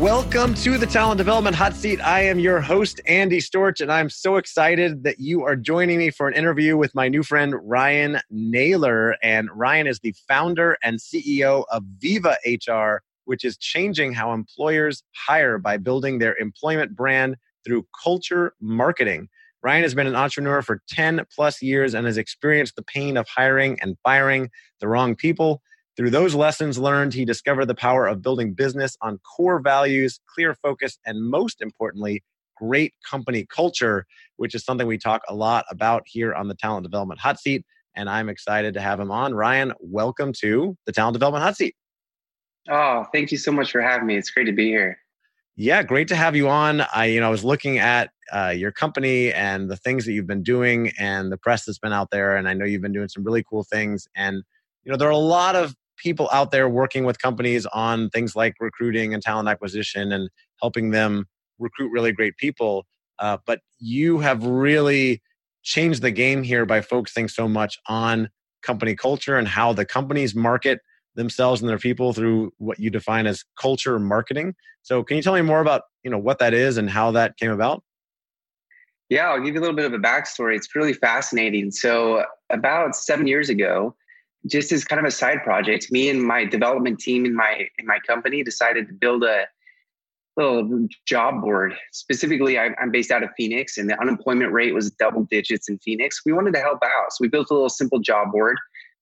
Welcome to the Talent Development Hot Seat. I am your host, Andy Storch, and I'm so excited that you are joining me for an interview with my new friend, Ryan Naylor. And Ryan is the founder and CEO of Viva HR, which is changing how employers hire by building their employment brand through culture marketing. Ryan has been an entrepreneur for 10 plus years and has experienced the pain of hiring and firing the wrong people. Through those lessons learned, he discovered the power of building business on core values, clear focus, and most importantly, great company culture, which is something we talk a lot about here on the Talent Development Hot Seat. And I'm excited to have him on. Ryan, welcome to the Talent Development Hot Seat. Oh, thank you so much for having me. It's great to be here. Yeah, great to have you on. I, you know, I was looking at uh, your company and the things that you've been doing and the press that's been out there, and I know you've been doing some really cool things. And you know, there are a lot of people out there working with companies on things like recruiting and talent acquisition and helping them recruit really great people. Uh, but you have really changed the game here by focusing so much on company culture and how the companies market themselves and their people through what you define as culture marketing. So can you tell me more about you know what that is and how that came about? Yeah, I'll give you a little bit of a backstory. It's really fascinating. So about seven years ago, just as kind of a side project, me and my development team in my in my company decided to build a little job board. Specifically, I, am based out of Phoenix, and the unemployment rate was double digits in Phoenix. We wanted to help out, so we built a little simple job board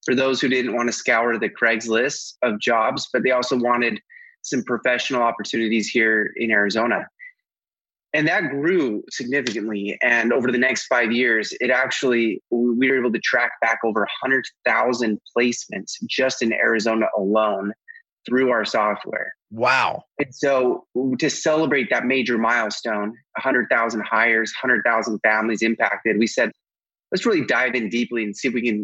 for those who didn't want to scour the Craigslist of jobs, but they also wanted some professional opportunities here in Arizona and that grew significantly. And over the next five years it actually we were able to track back over 100000 placements just in arizona alone through our software. Wow. And so to celebrate that major milestone 100000 hires 100000 families impacted we said let's really dive in deeply and see if we can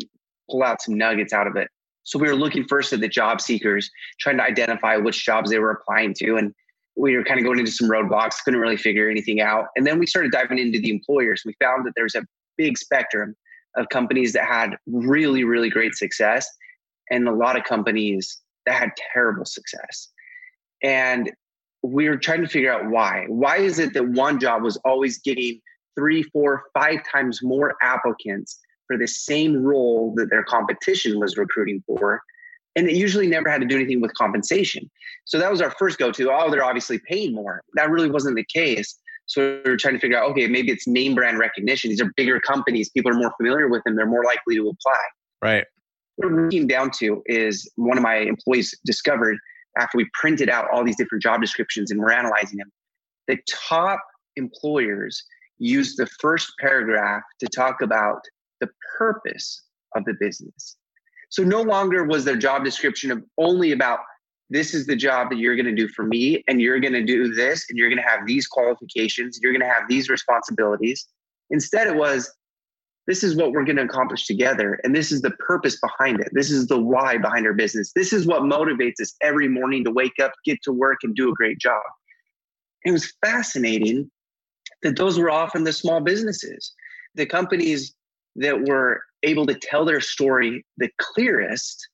pull out some nuggets out of it. So we were looking first at the job seekers trying to identify which jobs they were applying to and we were kind of going into some roadblocks, couldn't really figure anything out. And then we started diving into the employers. We found that there's a big spectrum of companies that had really, really great success and a lot of companies that had terrible success. And we were trying to figure out why. Why is it that one job was always getting three, four, five times more applicants for the same role that their competition was recruiting for? and it usually never had to do anything with compensation. So that was our first go to. Oh, they're obviously paying more. That really wasn't the case. So we are trying to figure out, okay, maybe it's name brand recognition. These are bigger companies. People are more familiar with them. They're more likely to apply. Right. What we're looking down to is one of my employees discovered after we printed out all these different job descriptions and we're analyzing them, the top employers use the first paragraph to talk about the purpose of the business. So no longer was their job description of only about this is the job that you're going to do for me, and you're going to do this, and you're going to have these qualifications, you're going to have these responsibilities. Instead, it was this is what we're going to accomplish together. And this is the purpose behind it. This is the why behind our business. This is what motivates us every morning to wake up, get to work, and do a great job. it was fascinating that those were often the small businesses, the companies that were able to tell their story the clearest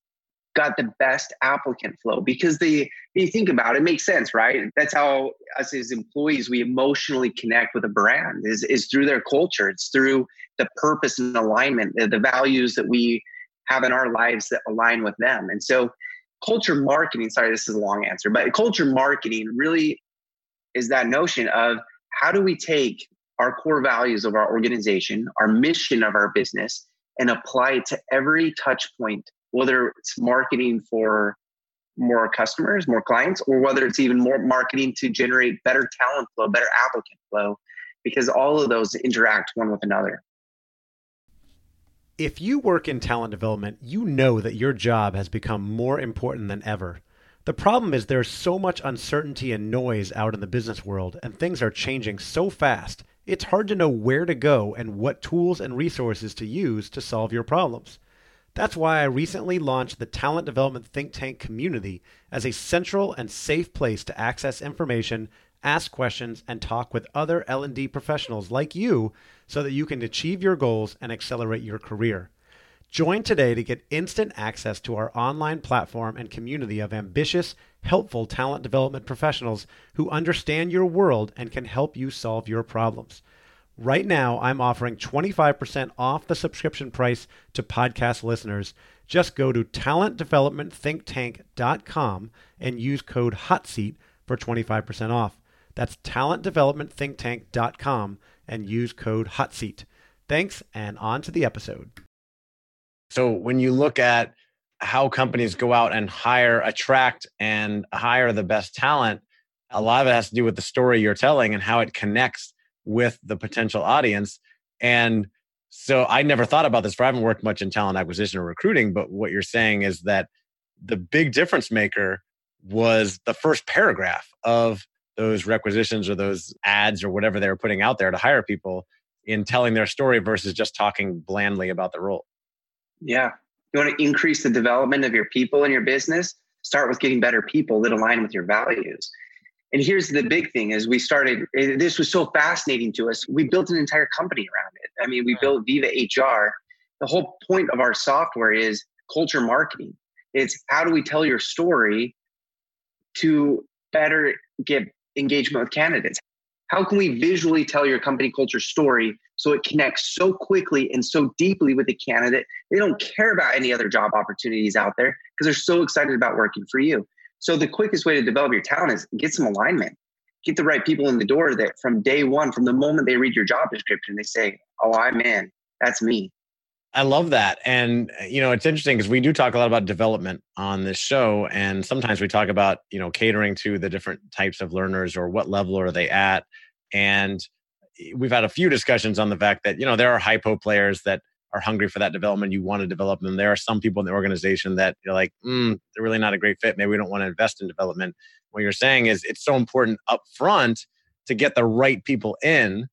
got the best applicant flow because they you think about it, it makes sense right? That's how us as employees we emotionally connect with a brand is is through their culture. It's through the purpose and alignment the, the values that we have in our lives that align with them. And so culture marketing sorry this is a long answer but culture marketing really is that notion of how do we take our core values of our organization our mission of our business and apply it to every touch point whether it's marketing for more customers, more clients, or whether it's even more marketing to generate better talent flow, better applicant flow, because all of those interact one with another. If you work in talent development, you know that your job has become more important than ever. The problem is there's so much uncertainty and noise out in the business world, and things are changing so fast, it's hard to know where to go and what tools and resources to use to solve your problems. That's why I recently launched the Talent Development Think Tank community as a central and safe place to access information, ask questions, and talk with other L&D professionals like you so that you can achieve your goals and accelerate your career. Join today to get instant access to our online platform and community of ambitious, helpful talent development professionals who understand your world and can help you solve your problems. Right now, I'm offering 25% off the subscription price to podcast listeners. Just go to talentdevelopmentthinktank.com and use code HOTSEAT for 25% off. That's talentdevelopmentthinktank.com and use code HOTSEAT. Thanks, and on to the episode. So, when you look at how companies go out and hire, attract, and hire the best talent, a lot of it has to do with the story you're telling and how it connects with the potential audience. And so I never thought about this, for I haven't worked much in talent acquisition or recruiting, but what you're saying is that the big difference maker was the first paragraph of those requisitions or those ads or whatever they were putting out there to hire people in telling their story versus just talking blandly about the role. Yeah. You want to increase the development of your people in your business? Start with getting better people that align with your values. And here's the big thing is we started, this was so fascinating to us. We built an entire company around it. I mean, we built Viva HR. The whole point of our software is culture marketing. It's how do we tell your story to better get engagement with candidates? How can we visually tell your company culture story so it connects so quickly and so deeply with the candidate? They don't care about any other job opportunities out there because they're so excited about working for you. So the quickest way to develop your talent is get some alignment. Get the right people in the door that from day one, from the moment they read your job description, they say, Oh, I'm in. That's me. I love that. And, you know, it's interesting because we do talk a lot about development on this show. And sometimes we talk about, you know, catering to the different types of learners or what level are they at. And eh, we've had a few discussions on the fact that, you know, there are HiPo players that are hungry for that development, you want to develop them. There are some people in the organization that you're like, mm, they're really not a great fit. Maybe we don't want to invest in development. What you're saying is it's so important up front to get the right people in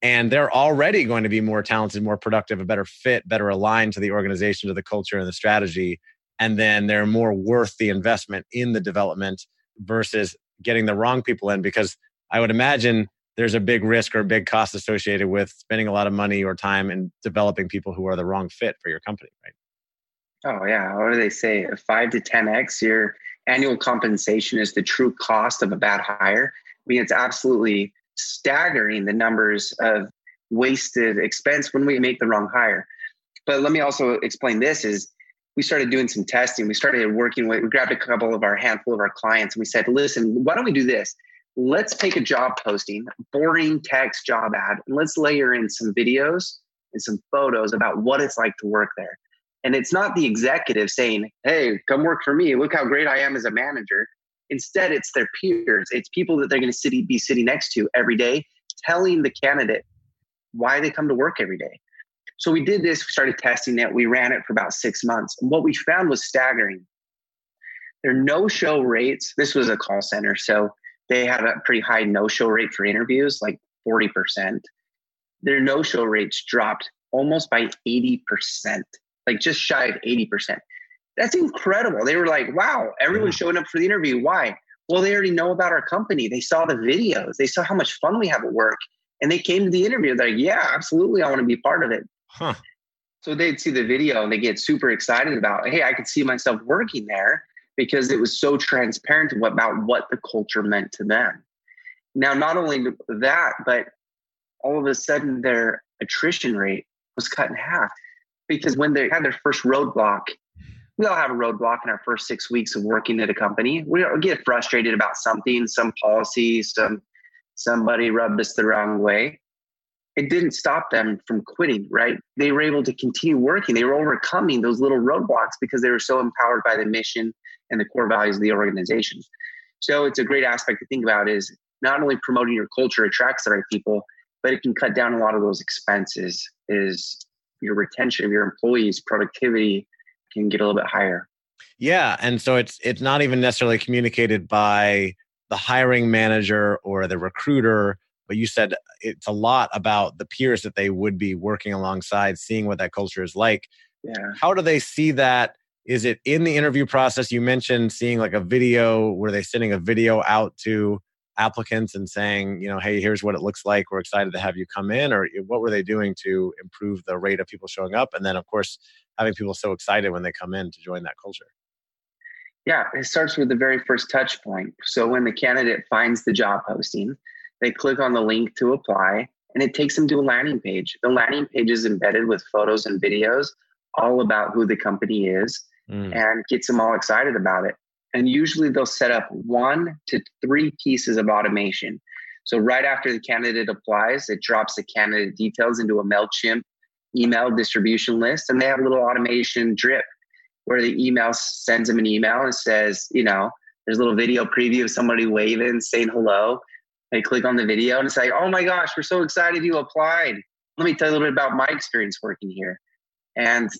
and they're already going to be more talented, more productive, a better fit, better aligned to the organization, to the culture and the strategy. And then they're more worth the investment in the development versus getting the wrong people in because I would imagine there's a big risk or a big cost associated with spending a lot of money or time in developing people who are the wrong fit for your company, right? Oh yeah, what do they say? Five to ten x your annual compensation is the true cost of a bad hire. I mean, it's absolutely staggering the numbers of wasted expense when we make the wrong hire. But let me also explain this: is we started doing some testing. We started working with. We grabbed a couple of our handful of our clients, and we said, "Listen, why don't we do this? Let's take a job posting, boring text job ad, and let's layer in some videos and some photos about what it's like to work there. And it's not the executive saying, hey, come work for me. Look how great I am as a manager. Instead, it's their peers, it's people that they're going to be sitting next to every day, telling the candidate why they come to work every day. So we did this, we started testing it, we ran it for about six months. And what we found was staggering. Their no show rates, this was a call center. So they had a pretty high no show rate for interviews, like 40%. Their no show rates dropped almost by 80%, like just shy of 80%. That's incredible. They were like, wow, everyone's mm. showing up for the interview. Why? Well, they already know about our company. They saw the videos, they saw how much fun we have at work, and they came to the interview. They're like, yeah, absolutely, I want to be part of it. Huh. So they'd see the video and they get super excited about, hey, I could see myself working there because it was so transparent about what the culture meant to them. Now, not only that, but all of a sudden their attrition rate was cut in half because when they had their first roadblock, we all have a roadblock in our first six weeks of working at a company. We get frustrated about something, some policy, some somebody rubbed us the wrong way. It didn't stop them from quitting, right? They were able to continue working. They were overcoming those little roadblocks because they were so empowered by the mission and the core values of the organization. So it's a great aspect to think about is not only promoting your culture attracts the right people, but it can cut down a lot of those expenses is your retention of your employees, productivity can get a little bit higher. Yeah. And so it's it's not even necessarily communicated by the hiring manager or the recruiter, but you said it's a lot about the peers that they would be working alongside, seeing what that culture is like. Yeah. How do they see that? Is it in the interview process? You mentioned seeing like a video, were they sending a video out to applicants and saying, you know, hey, here's what it looks like. We're excited to have you come in, or eh, what were they doing to improve the rate of people showing up? And then, of course, having people so excited when they come in to join that culture. Yeah, it starts with the very first touch point. So when the candidate finds the job posting, they click on the link to apply and it takes them to a landing page. The landing page is embedded with photos and videos all about who the company is mm. and gets them all excited about it. And usually they'll set up one to three pieces of automation. So right after the candidate applies, it drops the candidate details into a MailChimp email distribution list. And they have a little automation drip where the email sends them an email and says, you know, there's a little video preview of somebody waving, saying hello. They click on the video and it's like, oh my gosh, we're so excited you applied. Let me tell you a little bit about my experience working here. And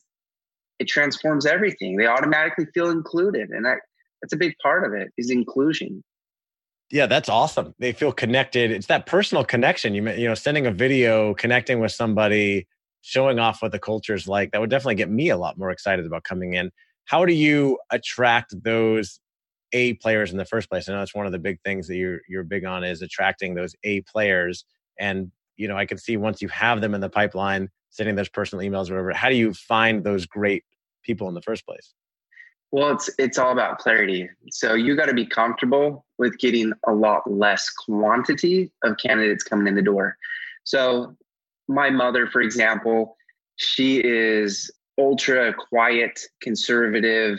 it transforms everything. They automatically feel included. And that that's a big part of it is inclusion. Yeah that's awesome. They feel connected. It's that personal connection. You you know sending a video connecting with somebody showing off what the culture is like that would definitely get me a lot more excited about coming in. How do you attract those a players in the first place? I know that's one of the big things that you're you're big on is attracting those a players. And you know i can see once you have them in the pipeline sending those personal emails or whatever how do you find those great people in the first place well, it's it's all about clarity. So you got to be comfortable with getting a lot less quantity of candidates coming in the door. So my mother, for example, she is ultra quiet, conservative,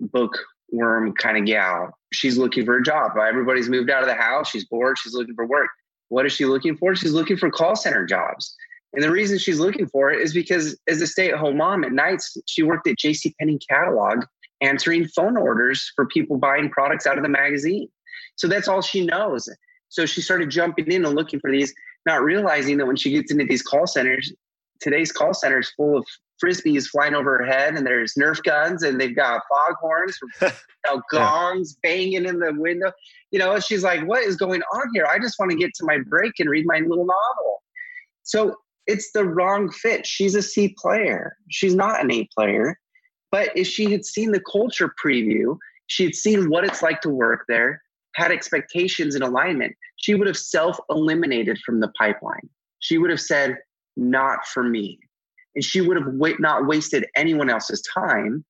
bookworm kind of gal. She's looking for a job. Everybody's moved out of the house. She's bored. She's looking for work. What is she looking for? She's looking for call center jobs. And the reason she's looking for it is because as a stay-at-home mom at nights, she worked at J.C. Penney catalog answering phone orders for people buying products out of the magazine. So that's all she knows. So she started jumping in and looking for these, not realizing that when she gets into these call centers, today's call center is full of frisbees flying over her head, and there's Nerf guns, and they've got foghorns, you know, gongs banging in the window. You know, she's like, "What is going on here? I just want to get to my break and read my little novel." So it's the wrong fit. She's a C player. She's not an A player. But if she had seen the culture preview, she had seen what it's like to work there, had expectations in alignment, she would have self eliminated from the pipeline. She would have said, not for me. And she would have not wasted anyone else's time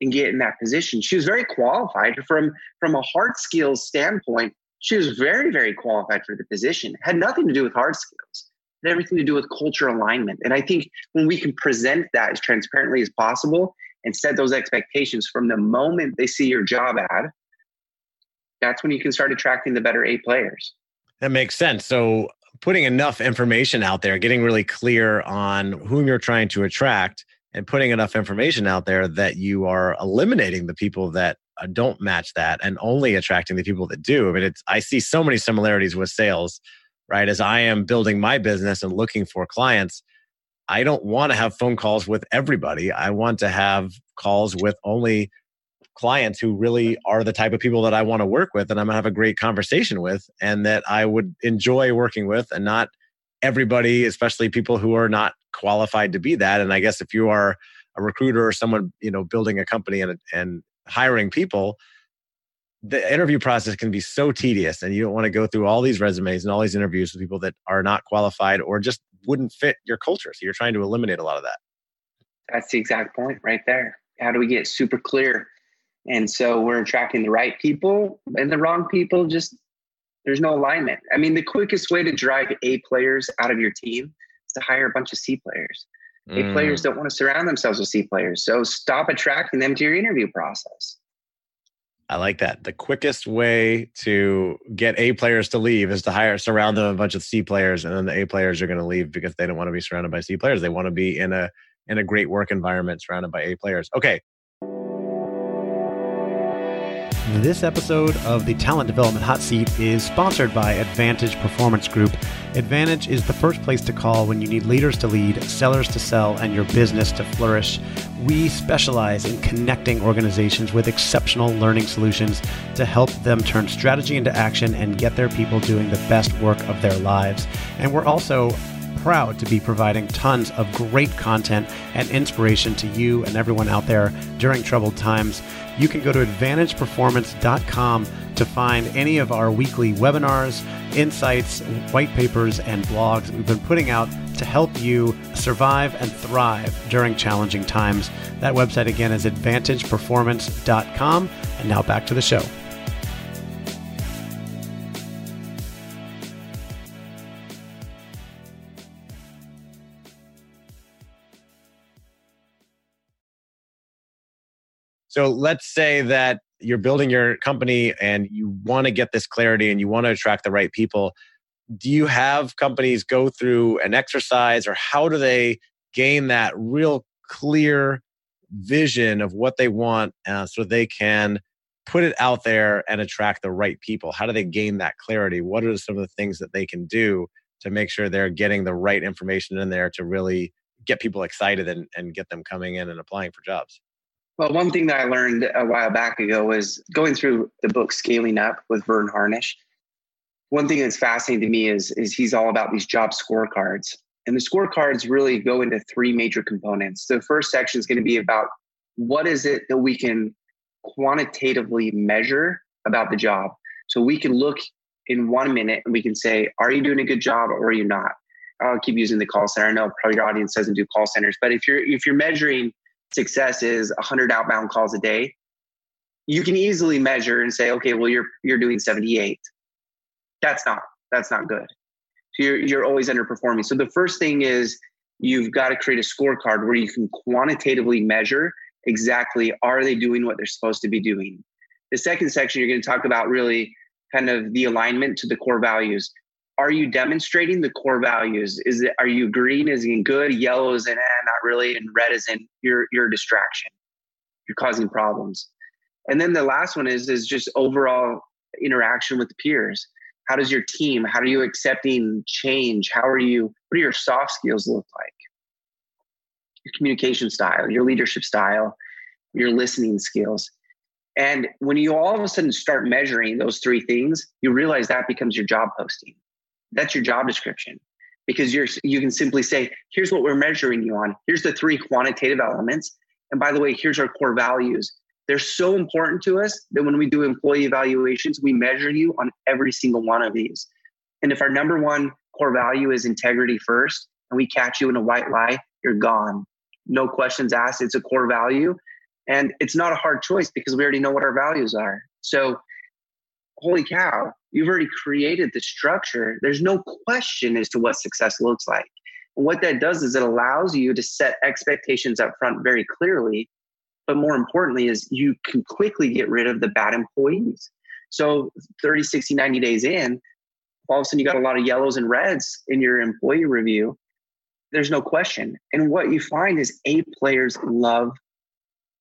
and get in that position. She was very qualified from, from a hard skills standpoint. She was very, very qualified for the position. Had nothing to do with hard skills. Had everything to do with culture alignment. And I think when we can present that as transparently as possible, and set those expectations from the moment they see your job ad, that's when you can start attracting the better A players. That makes sense. So putting enough information out there, getting really clear on whom you're trying to attract and putting enough information out there that you are eliminating the people that uh, don't match that and only attracting the people that do. I mean, it's I see so many similarities with sales, right? As I am building my business and looking for clients, I don't want to have phone calls with everybody. I want to have calls with only clients who really are the type of people that I want to work with and I'm going to have a great conversation with and that I would enjoy working with and not everybody, especially people who are not qualified to be that. And I guess if you are a recruiter or someone, you know, building a company and, and hiring people, the interview process can be so tedious and you don't want to go through all these resumes and all these interviews with people that are not qualified or just wouldn't fit your culture. So you're trying to eliminate a lot of that. That's the exact point right there. How do we get super clear? And so we're attracting the right people and the wrong people just there's no alignment. I mean, the quickest way to drive A players out of your team is to hire a bunch of C players. Mm. A players don't want to surround themselves with C players. So stop attracting them to your interview process. I like that. The quickest way to get A players to leave is to hire, surround them a bunch of C players, and then the A players are going to leave because they don't want to be surrounded by C players. They want to be in a in a great work environment surrounded by A players. Okay, this episode of the Talent Development Hot Seat is sponsored by Advantage Performance Group. Advantage is the first place to call when you need leaders to lead, sellers to sell, and your business to flourish. We specialize in connecting organizations with exceptional learning solutions to help them turn strategy into action and get their people doing the best work of their lives. And we're also proud to be providing tons of great content and inspiration to you and everyone out there during troubled times. You can go to advantageperformance.com to find any of our weekly webinars, insights, white papers, and blogs we've been putting out to help you survive and thrive during challenging times. That website again is advantageperformance.com. And now back to the show. So let's say that you're building your company and you want to get this clarity and you want to attract the right people. Do you have companies go through an exercise or how do they gain that real clear vision of what they want uh, so they can put it out there and attract the right people? How do they gain that clarity? What are some of the things that they can do to make sure they're getting the right information in there to really get people excited and, and get them coming in and applying for jobs? Well, one thing that I learned a while back ago was going through the book Scaling Up with Verne Harnish. One thing that's fascinating to me is, is he's all about these job scorecards. And the scorecards really go into three major components. The first section is going to be about what is it that we can quantitatively measure about the job. So we can look in one minute and we can say, are you doing a good job or are you not? I'll keep using the call center. I know probably your audience doesn't do call centers, but if you're if you're measuring success is 100 outbound calls a day, you can easily measure and say, okay, well, you're you're doing 78. That's not that's not good. So you're you're always underperforming. So the first thing is you've got to create a scorecard where you can quantitatively measure exactly are they doing what they're supposed to be doing. The second section you're going to talk about really kind of the alignment to the core values are you demonstrating the core values? Is it are you green is in good, yellow is in eh, not really, and red is in your your distraction. You're causing problems. And then the last one is is just overall interaction with the peers. How does your team? How are you accepting change? How are you? What do your soft skills look like? Your communication style, your leadership style, your listening skills. And when you all of a sudden start measuring those three things, you realize that becomes your job posting that's your job description. Because you're you can simply say here's what we're measuring you on. Here's the three quantitative elements. And by the way here's our core values. They're so important to us that when we do employee evaluations we measure you on every single one of these. And if our number one core value is integrity first and we catch you in a white lie you're gone. No questions asked. It's a core value. And it's not a hard choice because we already know what our values are. So holy cow You've already created the structure. There's no question as to what success looks like. And what that does is it allows you to set expectations up front very clearly. But more importantly, is you can quickly get rid of the bad employees. So 30, 60, 90 days in, all of a sudden you got a lot of yellows and reds in your employee review. There's no question. And what you find is A players love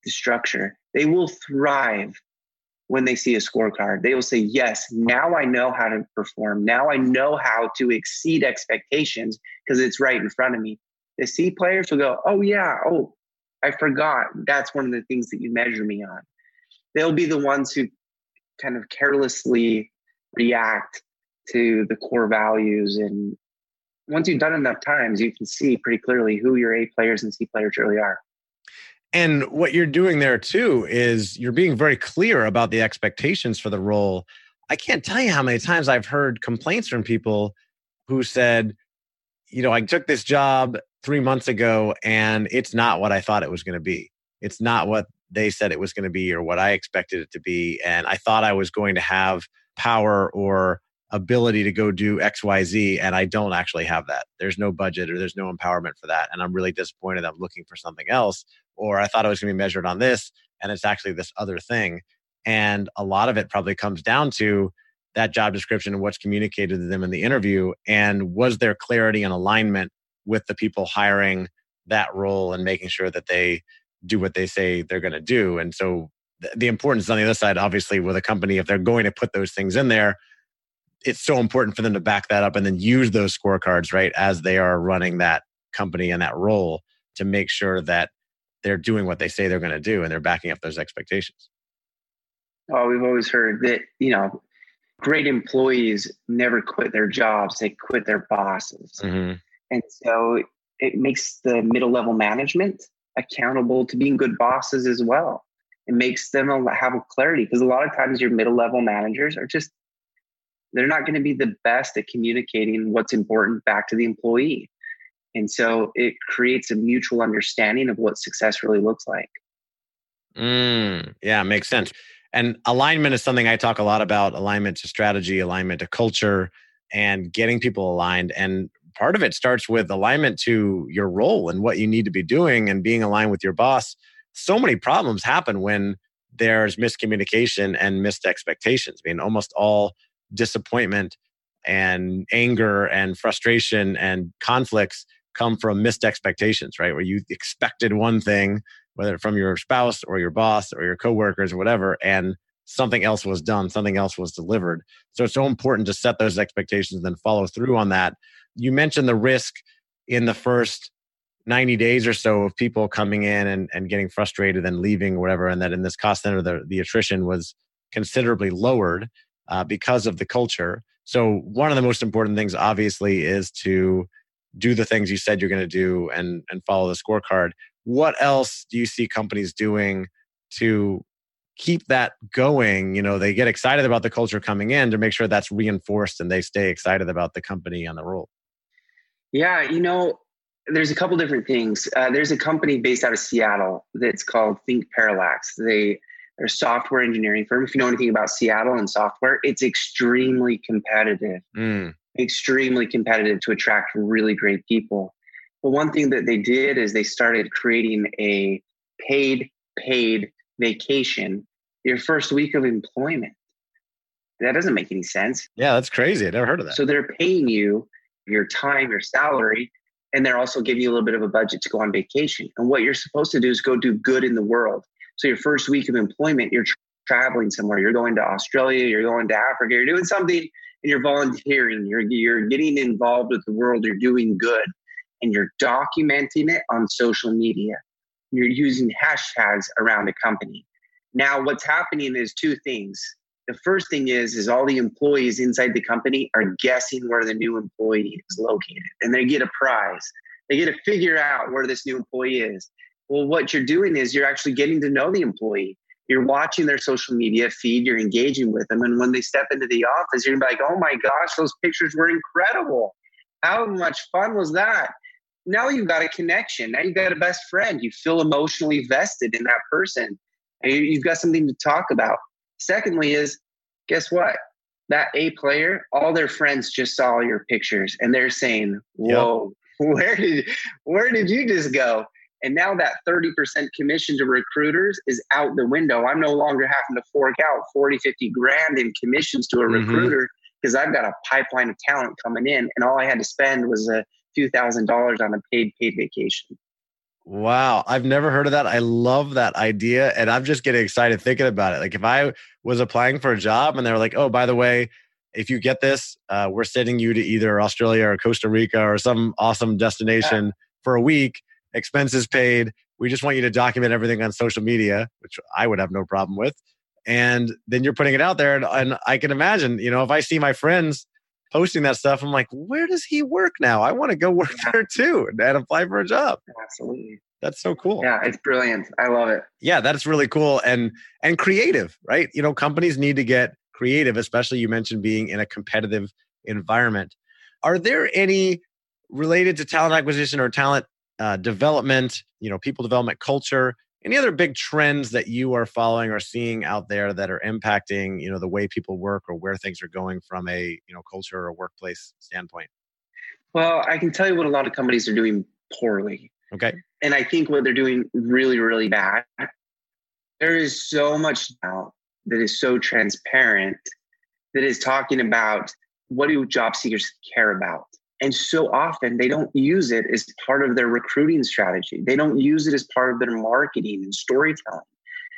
the structure. They will thrive when they see a scorecard. They will say, Yes, now I know how to perform. Now I know how to exceed expectations because it's right in front of me. The C players will go, Oh, yeah. Oh, I forgot. That's one of the things that you measure me on. They'll be the ones who kind of carelessly react to the core values and once you've done enough times, you can see pretty clearly who your A players and C players really are. And what you're doing there too is you're being very clear about the expectations for the role. I can't tell you how many times I've heard complaints from people who said, you know, I took this job three months ago and it's not what I thought it was going to be. It's not what they said it was going to be or what I expected it to be. And I thought I was going to have power or ability to go do XYZ, and I don't actually have that. There's no budget or there's no empowerment for that. And I'm really disappointed. I'm looking for something else. Or I thought I was going to be measured on this, and it's actually this other thing. And a lot of it probably comes down to that job description and what's communicated to them in the interview. And was there clarity and alignment with the people hiring that role and making sure that they do what they say they're going to do? And so the importance on the other side, obviously, with a company, if they're going to put those things in there, it's so important for them to back that up and then use those scorecards right as they are running that company and that role to make sure that they're doing what they say they're going to do and they're backing up those expectations oh we've always heard that you know great employees never quit their jobs they quit their bosses mm-hmm. and so it makes the middle level management accountable to being good bosses as well it makes them have a clarity because a lot of times your middle level managers are just they're not going to be the best at communicating what's important back to the employee. And so it creates a mutual understanding of what success really looks like. Mm, yeah, makes sense. And alignment is something I talk a lot about alignment to strategy, alignment to culture, and getting people aligned. And part of it starts with alignment to your role and what you need to be doing and being aligned with your boss. So many problems happen when there's miscommunication and missed expectations. I mean, almost all disappointment and anger and frustration and conflicts come from missed expectations, right? Where you expected one thing, whether from your spouse or your boss or your coworkers or whatever, and something else was done, something else was delivered. So it's so important to set those expectations and then follow through on that. You mentioned the risk in the first 90 days or so of people coming in and, and getting frustrated and leaving or whatever, and that in this cost center, the, the attrition was considerably lowered uh, because of the culture. So, one of the most important things, obviously, is to do the things you said you're going to do and, and follow the scorecard. What else do you see companies doing to keep that going? You know, they get excited about the culture coming in to make sure that's reinforced and they stay excited about the company and the role. Yeah, you know, there's a couple different things. Uh, there's a company based out of Seattle that's called Think Parallax. They they're a software engineering firm. If you know anything about Seattle and software, it's extremely competitive, mm. Extremely competitive to attract really great people. But one thing that they did is they started creating a paid, paid vacation your first week of employment. That doesn't make any sense. Yeah, that's crazy. I never heard of that. So they're paying you your time, your salary, and they're also giving you a little bit of a budget to go on vacation. And what you're supposed to do is go do good in the world. So your first week of employment, you're tra- traveling somewhere. You're going to Australia, you're going to Africa, you're doing something and you're volunteering. You're you're getting involved with the world. You're doing good, and you're documenting it on social media. You're using hashtags around the company. Now, what's happening is two things. The first thing is is all the employees inside the company are guessing where the new employee is located, and they get a prize. They get to figure out where this new employee is. Well, what you're doing is you're actually getting to know the employee. You're watching their social media feed, you're engaging with them. And when they step into the office, you're gonna be like, oh my gosh, those pictures were incredible. How much fun was that? Now you've got a connection. Now you've got a best friend. You feel emotionally vested in that person. And you've got something to talk about. Secondly, is guess what? That A player, all their friends just saw your pictures and they're saying, Whoa, yep. where did where did you just go? And now that 30% commission to recruiters is out the window. I'm no longer having to fork out 40, 50 grand in commissions to a mm-hmm. recruiter because I've got a pipeline of talent coming in. And all I had to spend was a few thousand dollars on a paid, paid vacation. Wow. I've never heard of that. I love that idea. And I'm just getting excited thinking about it. Like if I was applying for a job and they were like, oh, by the way, if you get this, uh, we're sending you to either Australia or Costa Rica or some awesome destination yeah. for a week expenses paid. We just want you to document everything on social media, which I would have no problem with. And then you're putting it out there. And, and I can imagine, you know, if I see my friends posting that stuff. I'm like, where does he work now? I want to go work there too and apply for a job. Absolutely. That's so cool. Yeah, it's brilliant. I love it. Yeah, that's really cool and and creative, right? You know, companies need to get creative, especially you mentioned being in a competitive environment. Are there any related to talent acquisition or talent uh, development, you know, people development culture, any other big trends that you are following or seeing out there that are impacting, you know, the way people work or where things are going from a, you know, culture or workplace standpoint? Well, I can tell you what a lot of companies are doing poorly. Okay. And I think what they're doing really, really bad. There is so much now that is so transparent that is talking about what do job seekers care about and so often they don't use it as part of their recruiting strategy. They don't use it as part of their marketing and storytelling.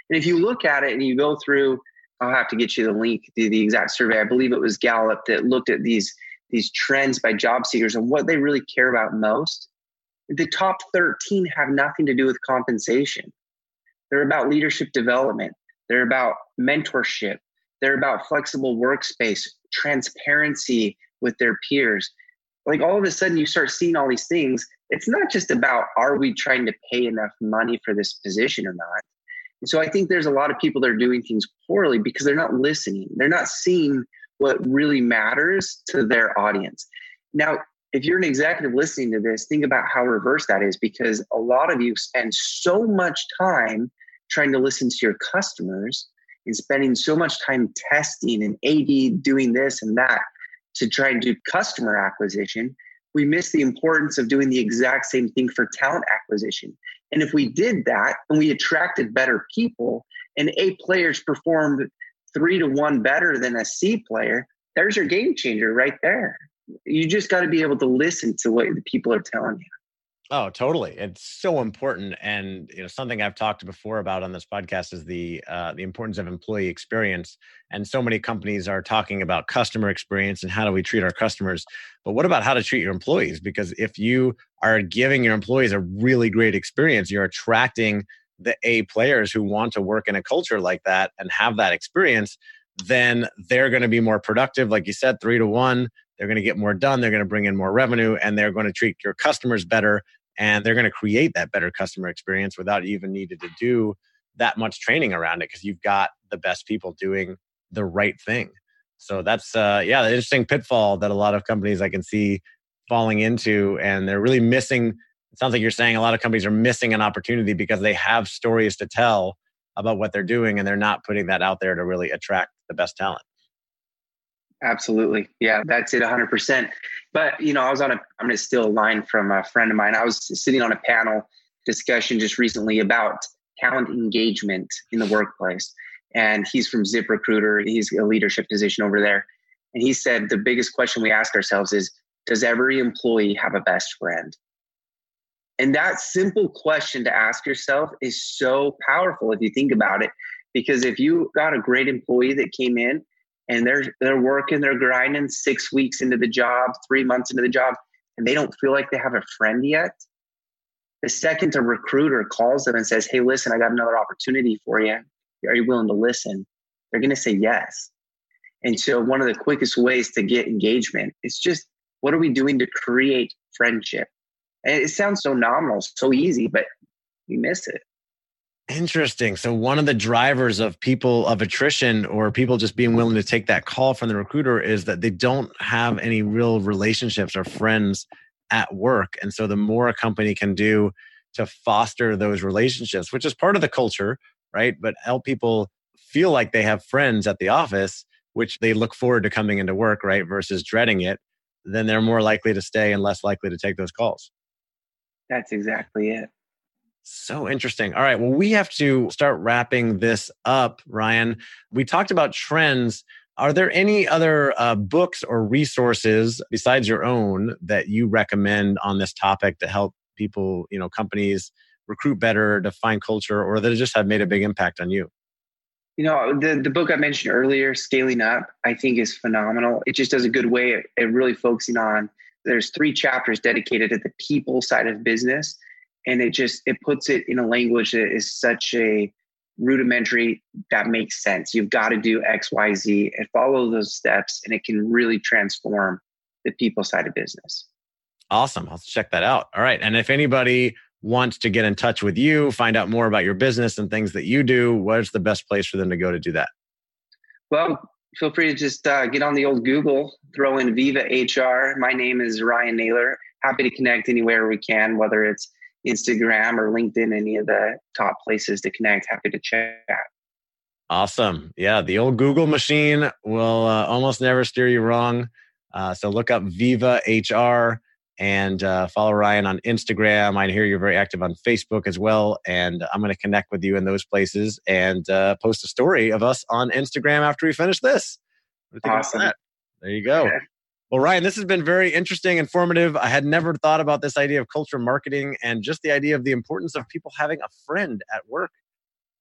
And if you look at it and you go through, I'll have to get you the link to the exact survey. I believe it was Gallup that looked at these, these trends by job seekers and what they really care about most. The top 13 have nothing to do with compensation. They're about leadership development. They're about mentorship. They're about flexible workspace, transparency with their peers like all of a sudden you start seeing all these things it's not just about are we trying to pay enough money for this position or not? And so i think there's a lot of people that are doing things poorly because they're not listening. They're not seeing what really matters to their audience. Now if you're an executive listening to this think about how reverse that is because a lot of you spend so much time trying to listen to your customers and spending so much time testing and ad doing this and that to try and do customer acquisition, we miss the importance of doing the exact same thing for talent acquisition. And if we did that and we attracted better people and A players performed three to one better than a C player, there's your game changer right there. You just got to be able to listen to what the people are telling you. Oh, totally. It's so important, and you know something I've talked before about on this podcast is the uh, the importance of employee experience. And so many companies are talking about customer experience and how do we treat our customers. But what about how to treat your employees? Because if you are giving your employees a really great experience, you're attracting the A players who want to work in a culture like that and have that experience. Then they're going to be more productive, like you said, three to one. They're going to get more done. They're going to bring in more revenue, and they're going to treat your customers better and they're going to create that better customer experience without even needing to do that much training around it because you've got the best people doing the right thing. So that's uh yeah the interesting pitfall that a lot of companies i can see falling into and they're really missing it sounds like you're saying a lot of companies are missing an opportunity because they have stories to tell about what they're doing and they're not putting that out there to really attract the best talent Absolutely. Yeah, that's it 100%. But, you know, I was on a, I'm going to steal a line from a friend of mine. I was sitting on a panel discussion just recently about talent engagement in the workplace. And he's from ZipRecruiter. He's a leadership position over there. And he said the biggest question we ask ourselves is Does every employee have a best friend? And that simple question to ask yourself is so powerful if you think about it. Because if you got a great employee that came in and they're they're working, they're grinding six weeks into the job, three months into the job, and they don't feel like they have a friend yet. The second a recruiter calls them and says, Hey, listen, I got another opportunity for you. Are you willing to listen? They're going to say yes. And so, one of the quickest ways to get engagement is just what are we doing to create friendship? And it sounds so nominal, so easy, but we miss it. Interesting. So one of the drivers of people of attrition or people just being willing to take that call from the recruiter is that they don't have any real relationships or friends at work. And so the more a company can do to foster those relationships, which is part of the culture, right? But help people feel like they have friends at the office, which they look forward to coming into work, right? Versus dreading it, then they're more likely to stay and less likely to take those calls. That's exactly it. So interesting. All right. Well, we have to start wrapping this up, Ryan. We talked about trends. Are there any other uh, books or resources besides your own that you recommend on this topic to help people, you know, companies recruit better, define culture, or that just have made a big impact on you? You know, the, the book I mentioned earlier, Scaling Up, I think is phenomenal. It just does a good way at really focusing on, there's three chapters dedicated to the people side of business and it just it puts it in a language that is such a rudimentary that makes sense. You've got to do X, Y, Z and follow those steps, and it can really transform the people side of business. Awesome. I'll check that out. All right. And if anybody wants to get in touch with you, find out more about your business and things that you do, where's the best place for them to go to do that? Well, feel free to just uh, get on the old Google, throw in Viva HR. My name is Ryan Naylor. Happy to connect anywhere we can, whether it's Instagram or LinkedIn, any of the top places to connect. Happy to chat. Awesome. Yeah, the old Google machine will uh, almost never steer you wrong. Uh, so look up Viva HR and uh, follow Ryan on Instagram. I hear you're very active on Facebook as well. And I'm going to connect with you in those places and uh, post a story of us on Instagram after we finish this. Awesome. There you go. Yeah. Well, Ryan, this has been very interesting, informative. I had never thought about this idea of culture marketing and just the idea of the importance of people having a friend at work.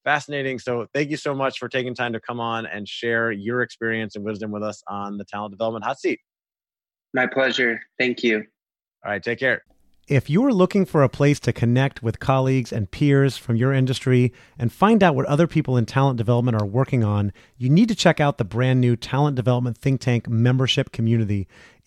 Fascinating. So, thank you so much for taking time to come on and share your experience and wisdom with us on the Talent Development Hot Seat. My pleasure. Thank you. All right, take care. If you're looking for a place to connect with colleagues and peers from your industry and find out what other people in talent development are working on, you need to check out the brand new Talent Development Think Tank membership community.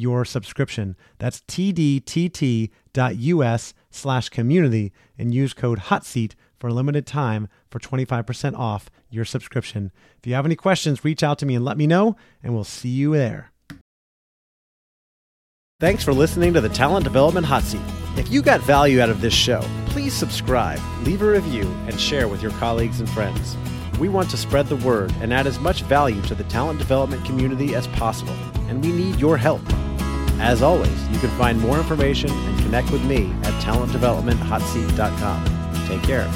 your subscription. That's tdtt.us slash community and use code HOTSEAT for a limited time for 25% off your subscription. If you have any questions, reach out to me and let me know, and we'll see you there. Thanks for listening to the Talent Development Hot Seat. If you got value out of this show, please subscribe, leave a review, and share with your colleagues and friends. We want to spread the word and add as much value to the talent development community as possible, and we need your help. As always, you can find more information and connect with me at talentdevelopmenthotseat.com. Take care.